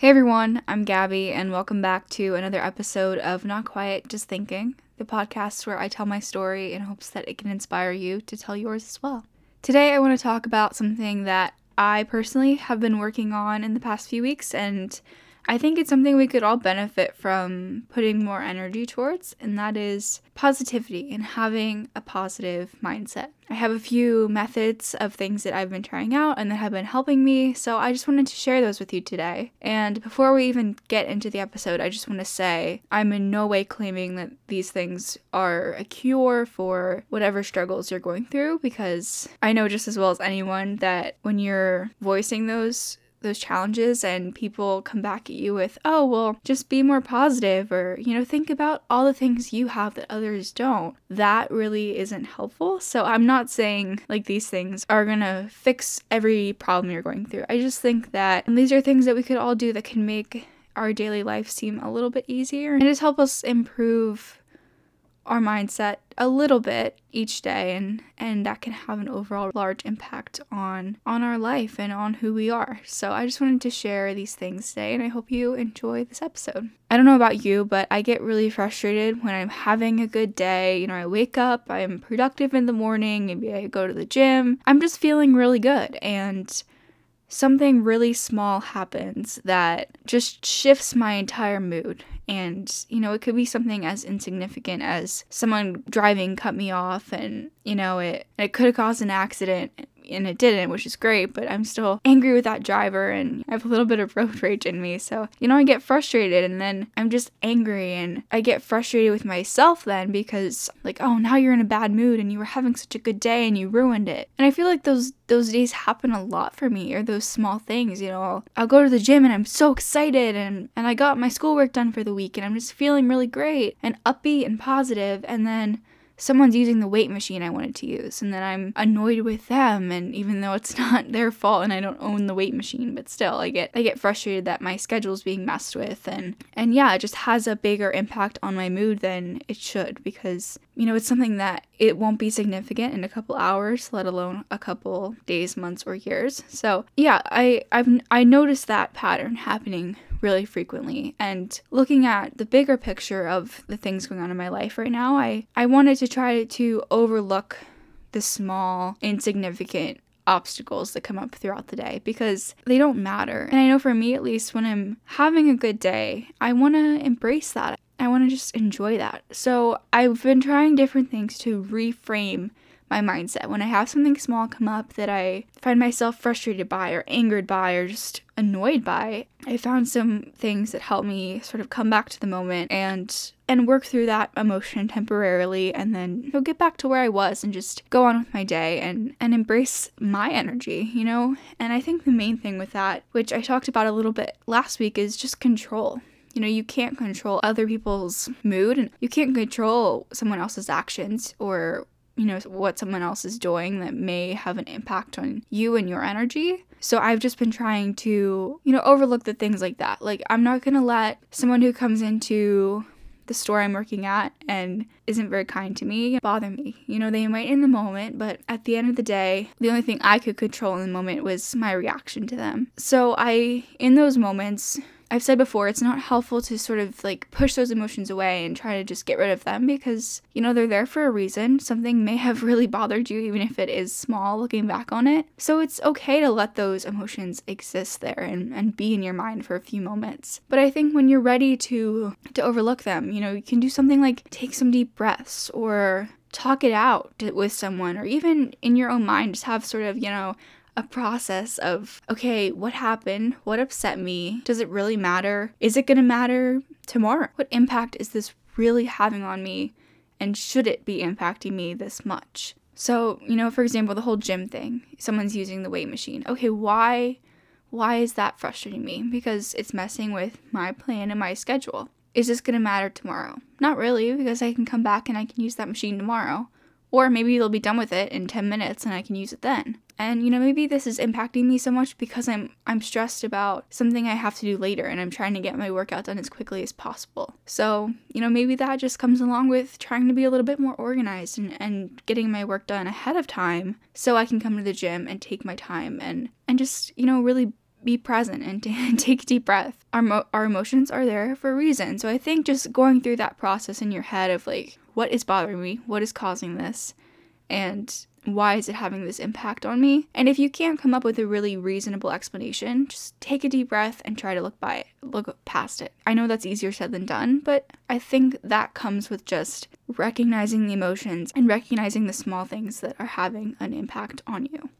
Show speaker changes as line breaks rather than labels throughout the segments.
Hey everyone, I'm Gabby, and welcome back to another episode of Not Quiet, Just Thinking, the podcast where I tell my story in hopes that it can inspire you to tell yours as well. Today, I want to talk about something that I personally have been working on in the past few weeks, and I think it's something we could all benefit from putting more energy towards, and that is positivity and having a positive mindset. I have a few methods of things that I've been trying out and that have been helping me, so I just wanted to share those with you today. And before we even get into the episode, I just want to say I'm in no way claiming that these things are a cure for whatever struggles you're going through because I know just as well as anyone that when you're voicing those those challenges and people come back at you with, oh, well, just be more positive or, you know, think about all the things you have that others don't. That really isn't helpful. So I'm not saying like these things are gonna fix every problem you're going through. I just think that these are things that we could all do that can make our daily life seem a little bit easier and just help us improve our mindset a little bit each day and and that can have an overall large impact on on our life and on who we are. So I just wanted to share these things today and I hope you enjoy this episode. I don't know about you, but I get really frustrated when I'm having a good day. You know, I wake up, I'm productive in the morning, maybe I go to the gym. I'm just feeling really good and something really small happens that just shifts my entire mood. And, you know, it could be something as insignificant as someone driving cut me off and, you know, it, it could have caused an accident and it didn't, which is great, but I'm still angry with that driver and I have a little bit of road rage in me. So, you know, I get frustrated and then I'm just angry and I get frustrated with myself then because like, oh, now you're in a bad mood and you were having such a good day and you ruined it. And I feel like those those days happen a lot for me or those small things, you know. I'll, I'll go to the gym and I'm so excited and and I got my schoolwork done for the week and I'm just feeling really great and upbeat and positive and then someone's using the weight machine I wanted to use, and then I'm annoyed with them. And even though it's not their fault and I don't own the weight machine, but still, I get I get frustrated that my schedule's being messed with, and and yeah, it just has a bigger impact on my mood than it should because you know it's something that it won't be significant in a couple hours, let alone a couple days, months, or years. So yeah, I I've I noticed that pattern happening really frequently. And looking at the bigger picture of the things going on in my life right now, I, I wanted to try to overlook the small, insignificant obstacles that come up throughout the day because they don't matter. And I know for me, at least, when I'm having a good day, I want to embrace that. I want to just enjoy that. So I've been trying different things to reframe my mindset. When I have something small come up that I find myself frustrated by or angered by or just annoyed by, I found some things that help me sort of come back to the moment and and work through that emotion temporarily and then you know, get back to where I was and just go on with my day and and embrace my energy, you know? And I think the main thing with that, which I talked about a little bit last week, is just control. You know, you can't control other people's mood and you can't control someone else's actions or you know, what someone else is doing that may have an impact on you and your energy. So I've just been trying to, you know, overlook the things like that. Like, I'm not gonna let someone who comes into the store I'm working at and isn't very kind to me bother me. You know, they might in the moment, but at the end of the day, the only thing I could control in the moment was my reaction to them. So I, in those moments, I've said before, it's not helpful to sort of like push those emotions away and try to just get rid of them because, you know, they're there for a reason. Something may have really bothered you, even if it is small looking back on it. So it's okay to let those emotions exist there and, and be in your mind for a few moments. But I think when you're ready to to overlook them, you know, you can do something like take some deep breaths or talk it out with someone or even in your own mind just have sort of, you know, a process of, okay, what happened? What upset me? Does it really matter? Is it going to matter tomorrow? What impact is this really having on me? And should it be impacting me this much? So, you know, for example, the whole gym thing. Someone's using the weight machine. Okay, why why is that frustrating me? Because it's messing with my plan and my schedule. Is this going to matter tomorrow? Not really, because I can come back and I can use that machine tomorrow. Or maybe they'll be done with it in 10 minutes and I can use it then. And you know, maybe this is impacting me so much because I'm I'm stressed about something I have to do later and I'm trying to get my workout done as quickly as possible. So, you know, maybe that just comes along with trying to be a little bit more organized and, and getting my work done ahead of time so I can come to the gym and take my time and and just, you know, really be present and to take a deep breath. Our, mo- our emotions are there for a reason. So I think just going through that process in your head of like, what is bothering me? What is causing this? And why is it having this impact on me? And if you can't come up with a really reasonable explanation, just take a deep breath and try to look by it, look past it. I know that's easier said than done, but I think that comes with just recognizing the emotions and recognizing the small things that are having an impact on you.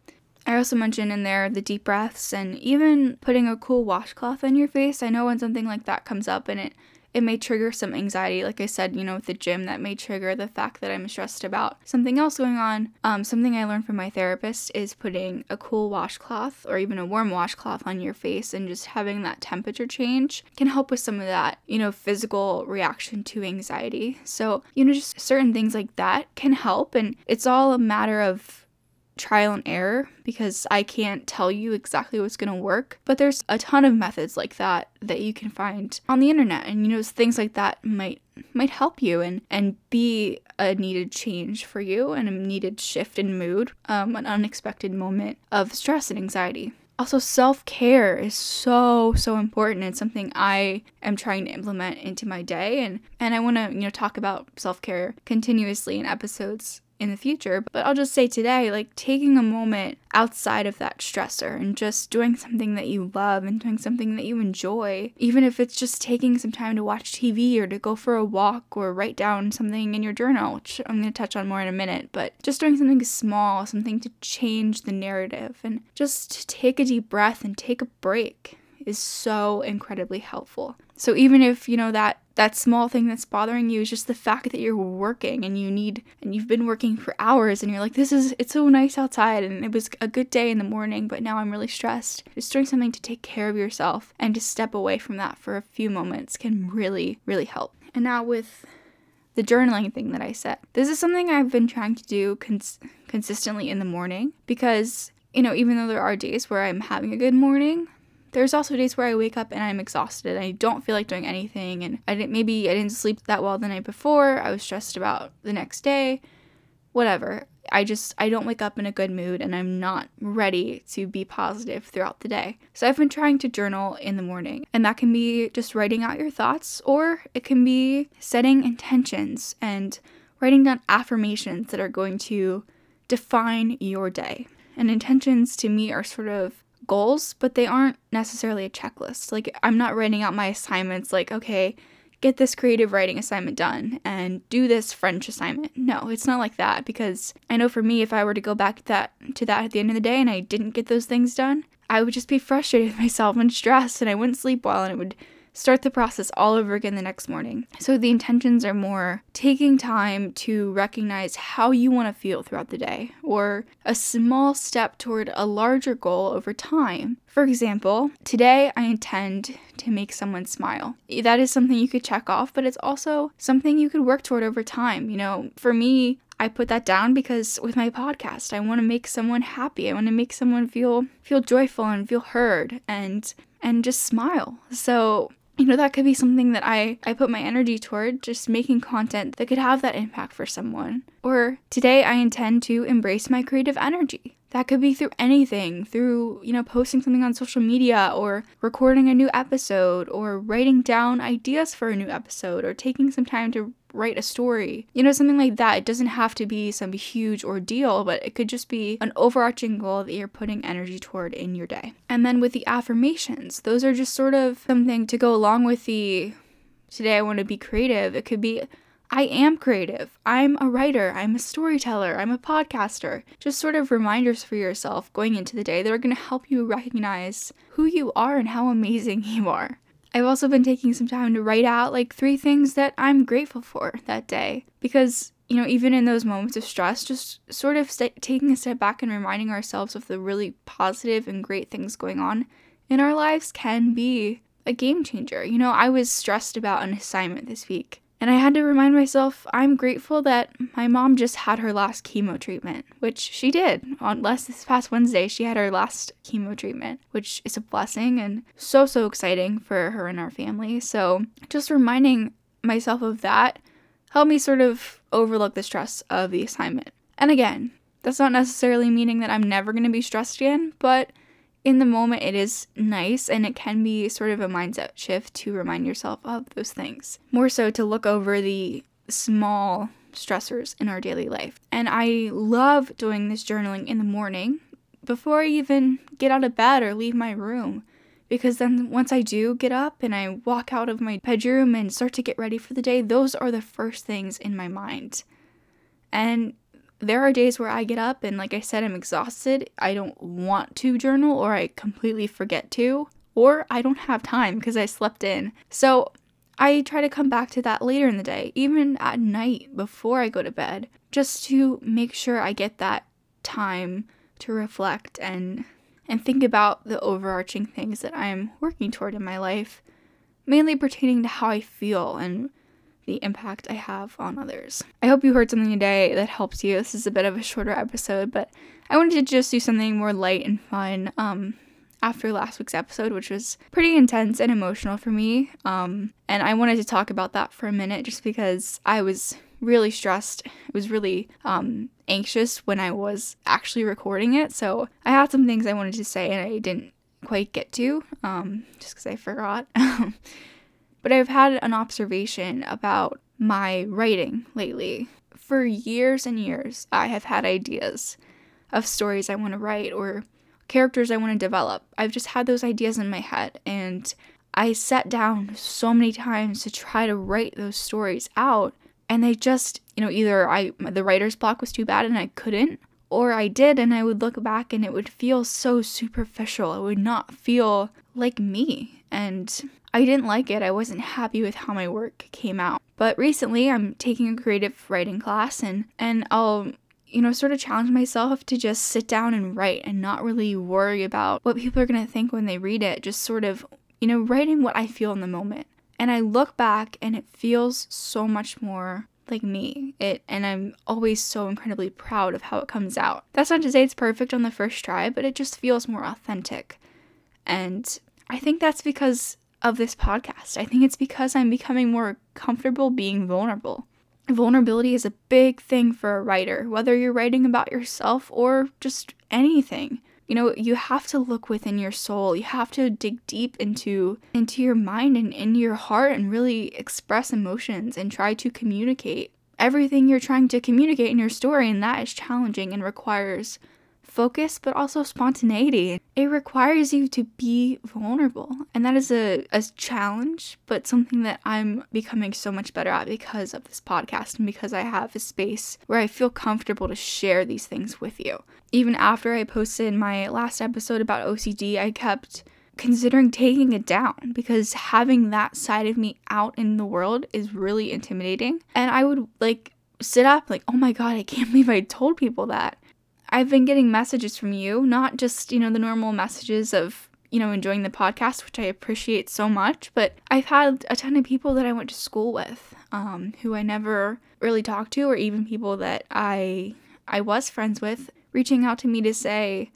I also mentioned in there the deep breaths and even putting a cool washcloth on your face. I know when something like that comes up and it it may trigger some anxiety. Like I said, you know, with the gym, that may trigger the fact that I'm stressed about something else going on. Um, something I learned from my therapist is putting a cool washcloth or even a warm washcloth on your face and just having that temperature change can help with some of that, you know, physical reaction to anxiety. So, you know, just certain things like that can help. And it's all a matter of trial and error because I can't tell you exactly what's going to work. But there's a ton of methods like that that you can find on the internet and you know things like that might might help you and and be a needed change for you and a needed shift in mood, um, an unexpected moment of stress and anxiety. Also, self care is so, so important. It's something I am trying to implement into my day. And, and I want to, you know, talk about self care continuously in episodes in the future. But I'll just say today, like taking a moment outside of that stressor and just doing something that you love and doing something that you enjoy, even if it's just taking some time to watch TV or to go for a walk or write down something in your journal, which I'm going to touch on more in a minute, but just doing something small, something to change the narrative and just take a deep breath and take a break is so incredibly helpful. So even if, you know, that that small thing that's bothering you is just the fact that you're working and you need and you've been working for hours and you're like this is it's so nice outside and it was a good day in the morning but now I'm really stressed. Just doing something to take care of yourself and to step away from that for a few moments can really really help. And now with the journaling thing that I said. This is something I've been trying to do cons- consistently in the morning because you know, even though there are days where I'm having a good morning, there's also days where I wake up and I'm exhausted. I don't feel like doing anything and I didn't maybe I didn't sleep that well the night before. I was stressed about the next day. Whatever. I just I don't wake up in a good mood and I'm not ready to be positive throughout the day. So I've been trying to journal in the morning and that can be just writing out your thoughts or it can be setting intentions and writing down affirmations that are going to define your day. And intentions to me are sort of goals, but they aren't necessarily a checklist. Like, I'm not writing out my assignments like, okay, get this creative writing assignment done and do this French assignment. No, it's not like that because I know for me if I were to go back to that to that at the end of the day and I didn't get those things done, I would just be frustrated with myself and stressed and I wouldn't sleep well and it would start the process all over again the next morning. So the intentions are more taking time to recognize how you want to feel throughout the day or a small step toward a larger goal over time. For example, today I intend to make someone smile. That is something you could check off, but it's also something you could work toward over time. You know, for me, I put that down because with my podcast, I want to make someone happy. I want to make someone feel feel joyful and feel heard and and just smile. So you know that could be something that i i put my energy toward just making content that could have that impact for someone or today i intend to embrace my creative energy that could be through anything through you know posting something on social media or recording a new episode or writing down ideas for a new episode or taking some time to write a story. You know, something like that. It doesn't have to be some huge ordeal, but it could just be an overarching goal that you're putting energy toward in your day. And then with the affirmations, those are just sort of something to go along with the today I want to be creative. It could be I am creative. I'm a writer. I'm a storyteller. I'm a podcaster. Just sort of reminders for yourself going into the day that are going to help you recognize who you are and how amazing you are. I've also been taking some time to write out like three things that I'm grateful for that day because you know, even in those moments of stress, just sort of st- taking a step back and reminding ourselves of the really positive and great things going on in our lives can be a game changer. You know, I was stressed about an assignment this week and I had to remind myself I'm grateful that my mom just had her last chemo treatment, which she did. On last this past Wednesday, she had her last chemo treatment, which is a blessing and so so exciting for her and our family. So, just reminding myself of that helped me sort of overlook the stress of the assignment. And again, that's not necessarily meaning that I'm never going to be stressed again, but in the moment it is nice and it can be sort of a mindset shift to remind yourself of those things. More so to look over the small stressors in our daily life. And I love doing this journaling in the morning before I even get out of bed or leave my room. Because then, once I do get up and I walk out of my bedroom and start to get ready for the day, those are the first things in my mind. And there are days where I get up and, like I said, I'm exhausted. I don't want to journal, or I completely forget to, or I don't have time because I slept in. So I try to come back to that later in the day, even at night before I go to bed, just to make sure I get that time to reflect and and think about the overarching things that I'm working toward in my life, mainly pertaining to how I feel and the impact I have on others. I hope you heard something today that helps you. This is a bit of a shorter episode, but I wanted to just do something more light and fun um, after last week's episode, which was pretty intense and emotional for me. Um, and I wanted to talk about that for a minute just because I was really stressed. I was really um, anxious when I was actually recording it. So I had some things I wanted to say and I didn't quite get to um, just because I forgot. But I've had an observation about my writing lately. For years and years, I have had ideas of stories I want to write or characters I want to develop. I've just had those ideas in my head, and I sat down so many times to try to write those stories out, and they just, you know, either I the writer's block was too bad and I couldn't, or I did and I would look back and it would feel so superficial. It would not feel like me. And I didn't like it. I wasn't happy with how my work came out. But recently I'm taking a creative writing class and and I'll you know, sort of challenge myself to just sit down and write and not really worry about what people are going to think when they read it. Just sort of, you know, writing what I feel in the moment. And I look back and it feels so much more like me. It and I'm always so incredibly proud of how it comes out. That's not to say it's perfect on the first try, but it just feels more authentic. And I think that's because of this podcast. I think it's because I'm becoming more comfortable being vulnerable. Vulnerability is a big thing for a writer, whether you're writing about yourself or just anything. You know, you have to look within your soul. You have to dig deep into into your mind and in your heart and really express emotions and try to communicate everything you're trying to communicate in your story and that is challenging and requires focus, but also spontaneity. It requires you to be vulnerable. And that is a, a challenge, but something that I'm becoming so much better at because of this podcast and because I have a space where I feel comfortable to share these things with you. Even after I posted my last episode about OCD, I kept considering taking it down because having that side of me out in the world is really intimidating. And I would like sit up like, oh my god, I can't believe I told people that. I've been getting messages from you, not just, you know, the normal messages of, you know, enjoying the podcast, which I appreciate so much, but I've had a ton of people that I went to school with, um, who I never really talked to, or even people that I I was friends with, reaching out to me to say,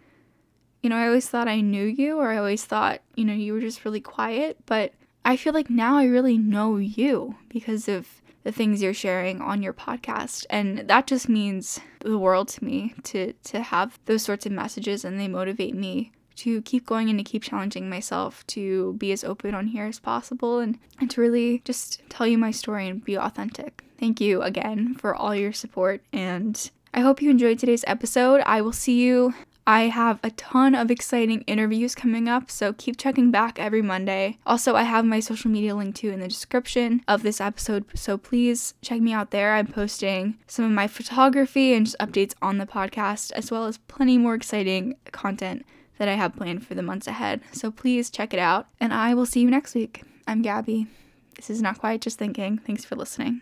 you know, I always thought I knew you, or I always thought, you know, you were just really quiet, but I feel like now I really know you because of the things you're sharing on your podcast. And that just means the world to me to to have those sorts of messages and they motivate me to keep going and to keep challenging myself to be as open on here as possible and, and to really just tell you my story and be authentic. Thank you again for all your support and I hope you enjoyed today's episode. I will see you I have a ton of exciting interviews coming up, so keep checking back every Monday. Also, I have my social media link too in the description of this episode, so please check me out there. I'm posting some of my photography and just updates on the podcast, as well as plenty more exciting content that I have planned for the months ahead. So please check it out, and I will see you next week. I'm Gabby. This is Not Quiet Just Thinking. Thanks for listening.